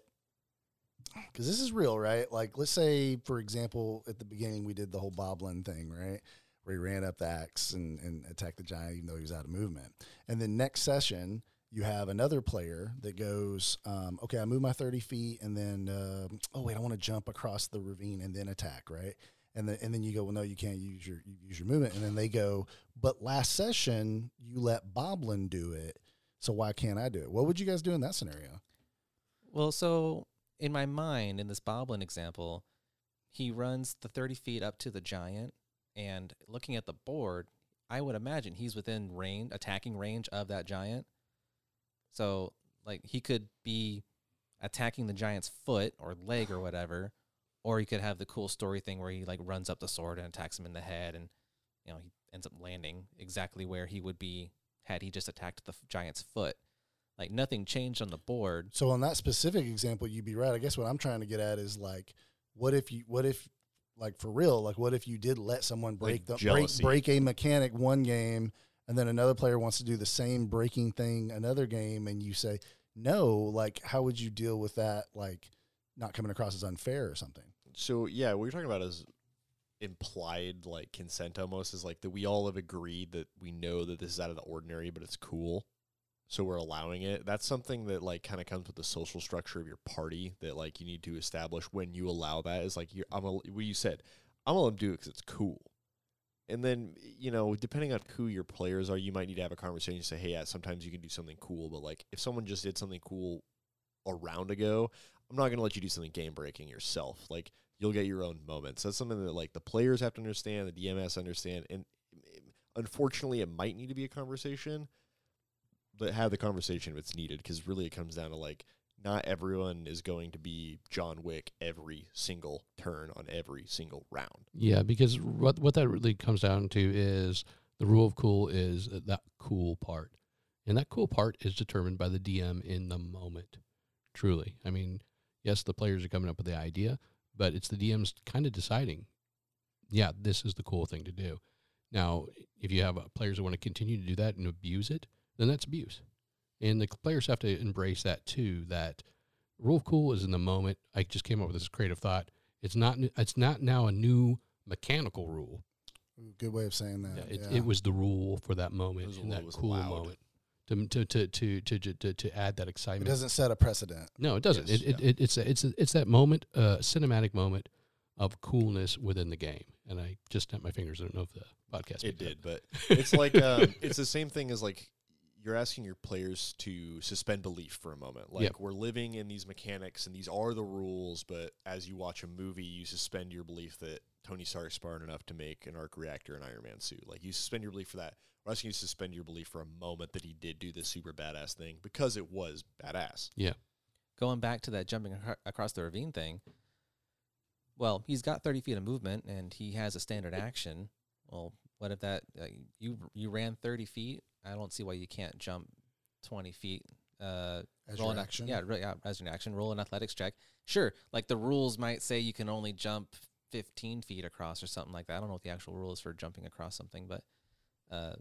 Because this is real, right? Like, let's say, for example, at the beginning we did the whole Boblin thing, right? Where he ran up the axe and, and attacked the giant, even though he was out of movement. And then next session, you have another player that goes, um, okay, I move my 30 feet and then, uh, oh, wait, I want to jump across the ravine and then attack, right? And then, and then you go, well, no, you can't use your, you use your movement. And then they go, but last session you let Boblin do it. So why can't I do it? What would you guys do in that scenario? Well, so in my mind, in this Boblin example, he runs the 30 feet up to the giant, and looking at the board, I would imagine he's within range, attacking range of that giant. So, like, he could be attacking the giant's foot or leg or whatever, or he could have the cool story thing where he like runs up the sword and attacks him in the head, and you know he ends up landing exactly where he would be had he just attacked the f- giant's foot. Like nothing changed on the board. So on that specific example, you'd be right. I guess what I'm trying to get at is like, what if you, what if, like for real, like what if you did let someone break the break, break a mechanic one game, and then another player wants to do the same breaking thing another game, and you say no, like how would you deal with that? Like not coming across as unfair or something. So yeah, what you're talking about is implied like consent almost is like that we all have agreed that we know that this is out of the ordinary, but it's cool. So we're allowing it. That's something that like kind of comes with the social structure of your party that like you need to establish when you allow that is like you I'm a, what you said I'm gonna do it because it's cool. And then you know depending on who your players are, you might need to have a conversation. Say hey, yeah, sometimes you can do something cool, but like if someone just did something cool a round ago, I'm not gonna let you do something game breaking yourself. Like you'll get your own moments. That's something that like the players have to understand, the DMS understand, and eh, unfortunately, it might need to be a conversation. But have the conversation if it's needed, because really it comes down to like not everyone is going to be John Wick every single turn on every single round. Yeah, because what what that really comes down to is the rule of cool is that cool part, and that cool part is determined by the DM in the moment. Truly, I mean, yes, the players are coming up with the idea, but it's the DMs kind of deciding. Yeah, this is the cool thing to do. Now, if you have uh, players that want to continue to do that and abuse it, then that's abuse, and the players have to embrace that too. That rule of cool is in the moment. I just came up with this creative thought. It's not. It's not now a new mechanical rule. Good way of saying that. Yeah, it, yeah. it was the rule for that moment was in that was cool allowed. moment to to to to to to, to, to add that excitement. It doesn't set a precedent. no, it doesn't. Yes, it, it, yeah. it it's a, it's a, it's that moment, uh, cinematic moment of coolness within the game. And I just snapped my fingers. I don't know if the podcast It did, up. but it's like um, it's the same thing as like you're asking your players to suspend belief for a moment. Like Yep. we're living in these mechanics and these are the rules, but as you watch a movie, you suspend your belief that Tony Stark smart enough to make an arc reactor and Iron Man suit. Like you suspend your belief for that. We're asking you to suspend your belief for a moment that he did do this super badass thing because it was badass. Yeah. Going back to that jumping acro- across the ravine thing. Well, he's got 30 feet of movement and he has a standard action. Well, what if that uh, you you ran 30 feet? I don't see why you can't jump 20 feet. Uh, As roll an action. yeah, right, yeah, as an action. Roll an athletics check. Sure, like the rules might say you can only jump 15 feet across or something like that. I don't know what the actual rule is for jumping across something, but uh,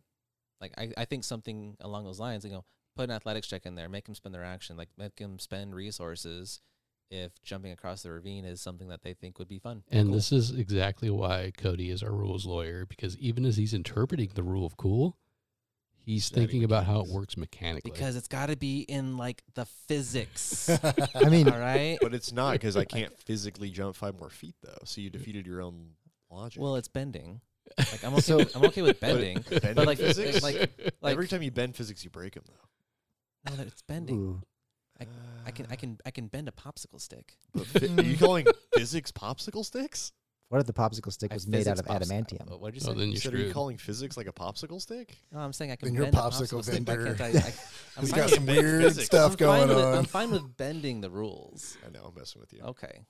like I, I think something along those lines. You know, put an athletics check in there, make them spend their action, like make them spend resources if jumping across the ravine is something that they think would be fun. And Cool. this is exactly why Cody is our rules lawyer because even as he's interpreting the rule of cool, he's Studying thinking about how it works mechanically. because it's got to be in like the physics. I mean, all right. But it's not because I can't physically jump five more feet though. So you defeated your own logic. Well, it's bending. Like I'm okay. So- with, I'm okay with bending. bending but like physics. like like every time you bend physics, you break them though. no, that it's bending. ooh. I can I can I can bend a popsicle stick. But fi- are you calling physics popsicle sticks? What if the popsicle stick I was made out of adamantium? uh, What'd you say? oh, then You you're said, are you screwed. calling physics like a popsicle stick? no, I'm saying I can Then you're bend a popsicle popsicle stick. Why bender. can't I? I I'm He's fine got with- some weird physics. stuff I'm going fine with, on. I'm fine with bending the rules. I know I'm messing with you. Okay.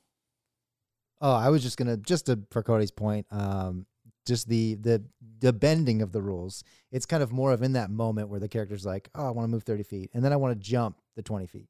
Oh, I was just gonna just to for Cody's point, um, just the the the bending of the rules. It's kind of more of in that moment where the character's like, "Oh, I want to move thirty feet," and then I want to jump the twenty feet.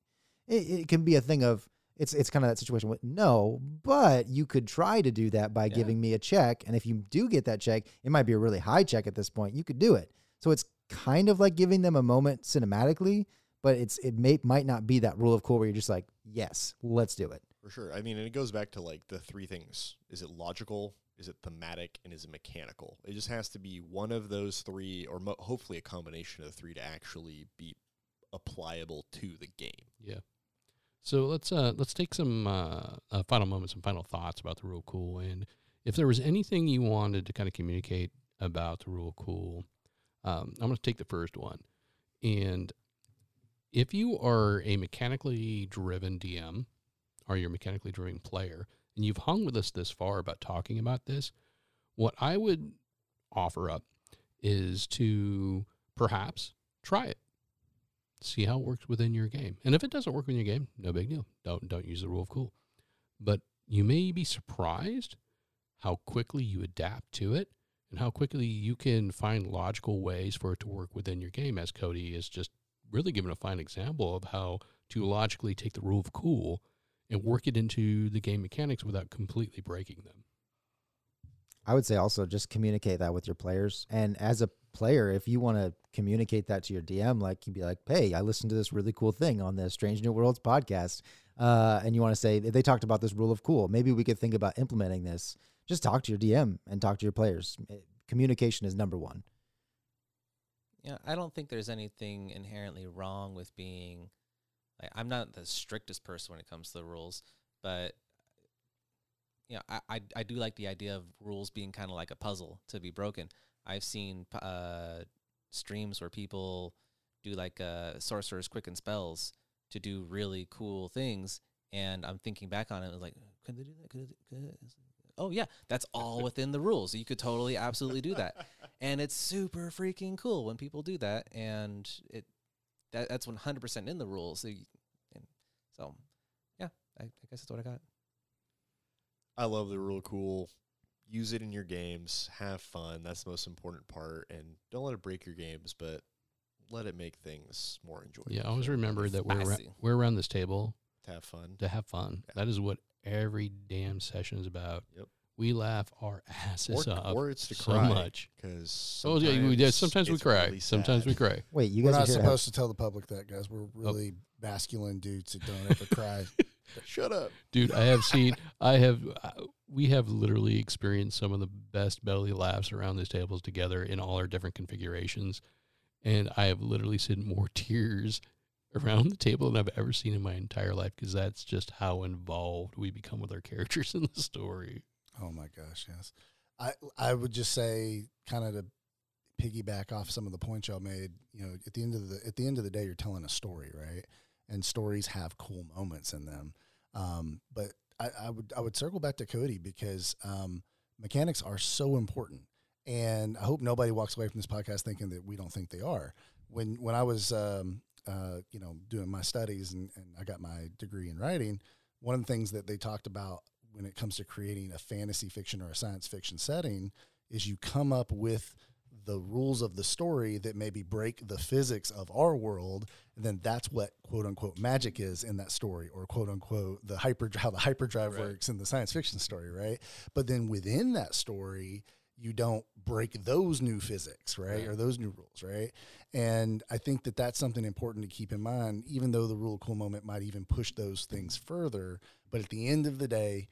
It, it can be a thing of it's it's kind of that situation with no, but you could try to do that by Yeah. giving me a check, and if you do get that check, it might be a really high check at this point. You could do it. So it's kind of like giving them a moment cinematically, but it's it may might not be that rule of cool where you're just like, yes, let's do it. For sure. I mean, and it goes back to like the three things. Is it logical? Is it thematic? And is it mechanical? It just has to be one of those three, or mo- hopefully a combination of the three to actually be applicable to the game. Yeah. So let's uh let's take some uh, uh final moments and final thoughts about the rule cool and if there was anything you wanted to kind of communicate about the rule cool, um, I'm going to take the first one. And if you are a mechanically driven DM or you're a mechanically driven player and you've hung with us this far about talking about this, what I would offer up is to perhaps try it see how it works within your game. And if it doesn't work in your game, no big deal. Don't don't use the rule of cool. But you may be surprised how quickly you adapt to it and how quickly you can find logical ways for it to work within your game as Cody is just really given a fine example of how to logically take the rule of cool and work it into the game mechanics without completely breaking them. I would say also just communicate that with your players. And as a player, if you want to communicate that to your DM, like you'd be like, "Hey, I listened to this really cool thing on the Strange New Worlds podcast," uh, and you want to say they talked about this rule of cool. Maybe we could think about implementing this. Just talk to your DM and talk to your players. Eh, Communication is number one. Yeah, I don't think there's anything inherently wrong with being like I'm not the strictest person when it comes to the rules, but you know, I I, I do like the idea of rules being kind of like a puzzle to be broken. I've seen uh, streams where people do like uh, sorcerer's quicken spells to do really cool things, and I'm thinking back on it, I was like, could they do that? Could they, could they? Oh yeah, that's all within the rules. You could totally, absolutely do that and it's super freaking cool when people do that and it that, that's 100% in the rules so, you, so yeah I, I guess that's what i got I love the rule of cool. Use it in your games. Have fun. That's the most important part. And don't let it break your games, but let it make things more enjoyable. Yeah, always remember that we're ra- we're around this table to have fun. to have fun. Yeah. That is what every damn session is about. Yep. We laugh our asses Or, off or it's to so cry. much. Because Oh yeah, we, yeah, sometimes we cry. really sometimes we cry. Wait, you We're guys not are to supposed to tell the public that, guys. We're oh. really masculine dudes that don't ever cry. Shut up. Dude, I have seen, I have, uh, we have literally experienced some of the best belly laughs around these tables together in all our different configurations. And I have literally seen more tears around the table than I've ever seen in my entire life because that's just how involved we become with our characters in the story. Oh my gosh, yes. I I would just say kind of to piggyback off some of the points y'all made, you know, at the end of the at the end of the day you're telling a story, right? And stories have cool moments in them. Um, but I, I would I would circle back to Cody because um, mechanics are so important. And I hope nobody walks away from this podcast thinking that we don't think they are. When when I was um, uh, you know doing my studies and, and I got my degree in writing, one of the things that they talked about when it comes to creating a fantasy fiction or a science fiction setting is you come up with the rules of the story that maybe break the physics of our world then that's what quote unquote magic is in that story or quote unquote the hyper how the hyperdrive Right. works in the science fiction story right? But then within that story you don't break those new physics right, Right. or those new rules right? And i think that that's something important to keep in mind even though the rule of cool moment might even push those things further. But at the end of the day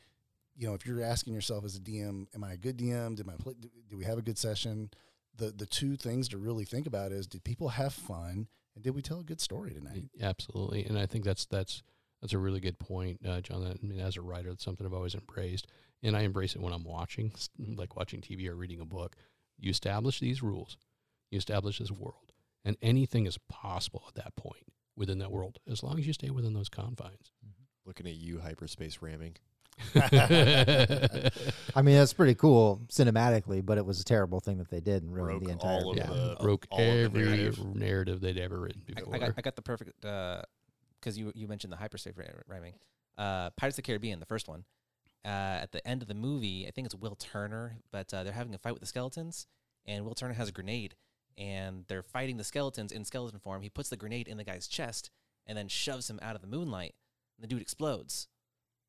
you know if you're asking yourself as a dm am i a good dm did my play, do, do we have a good session the the two things to really think about is did people have fun and did we tell a good story tonight Absolutely, and I think that's that's that's a really good point, uh, John. I mean, as a writer, that's something I've always embraced, and I embrace it when I'm watching, like watching TV or reading a book. You establish these rules, you establish this world, and anything is possible at that point within that world, as long as you stay within those confines. Looking at you, hyperspace ramming. I mean, that's pretty cool cinematically, but it was a terrible thing that they did and ruined Broke the entire. all of yeah, the- broke all of the every narrative. narrative. they'd ever written before. I got I got the perfect because you you mentioned the hyperspace ra- ramming. Uh, Pirates of the Caribbean, the first one. Uh, at the end of the movie, I think it's Will Turner, but uh, they're having a fight with the skeletons, and Will Turner has a grenade, and they're fighting the skeletons in skeleton form. He puts the grenade in the guy's chest and then shoves him out of the moonlight, and the dude explodes.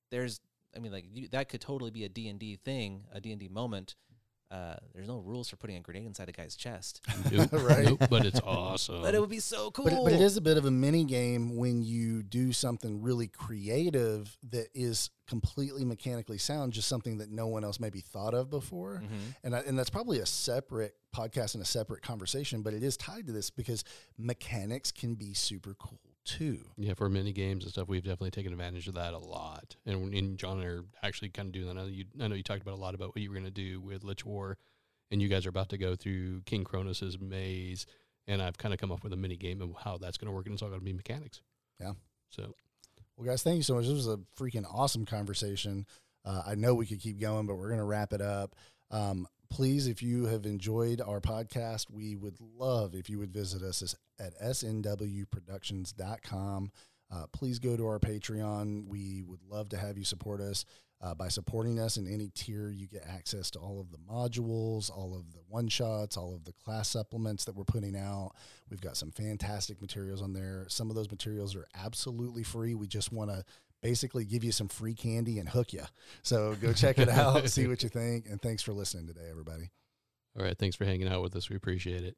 There's, I mean, like you, that could totally be a D and D thing, a D and D moment. Uh, there's no rules for putting a grenade inside a guy's chest, Nope, Right. nope, but it's awesome. but it would be so cool. But, it- but it is a bit of a mini game when you do something really creative that is completely mechanically sound, just something that no one else maybe thought of before. Mhm. And I, and that's probably a separate podcast and a separate conversation, but it is tied to this because mechanics can be super cool too. Yeah, for mini games and stuff, we've definitely taken advantage of that a lot. And, and John and I are actually kind of doing that. I know you, I know you talked about a lot about what you were going to do with Lich War, and you guys are about to go through King Kronos's maze. And I've kind of come up with a mini game of how that's going to work, and it's all going to be mechanics. Yeah. So Well, guys, thank you so much. This was a freaking awesome conversation. Uh, I know we could keep going, but we're going to wrap it up. Um, please, if you have enjoyed our podcast, we would love if you would visit us at snwproductions.com. Uh, please go to our Patreon. We would love to have you support us. Uh, by supporting us in any tier, you get access to all of the modules, all of the one shots, all of the class supplements that we're putting out. We've got some fantastic materials on there. Some of those materials are absolutely free. We just want to basically give you some free candy and hook you. So go check it out, see what you think. And thanks for listening today, everybody. all right, thanks for hanging out with us. We appreciate it.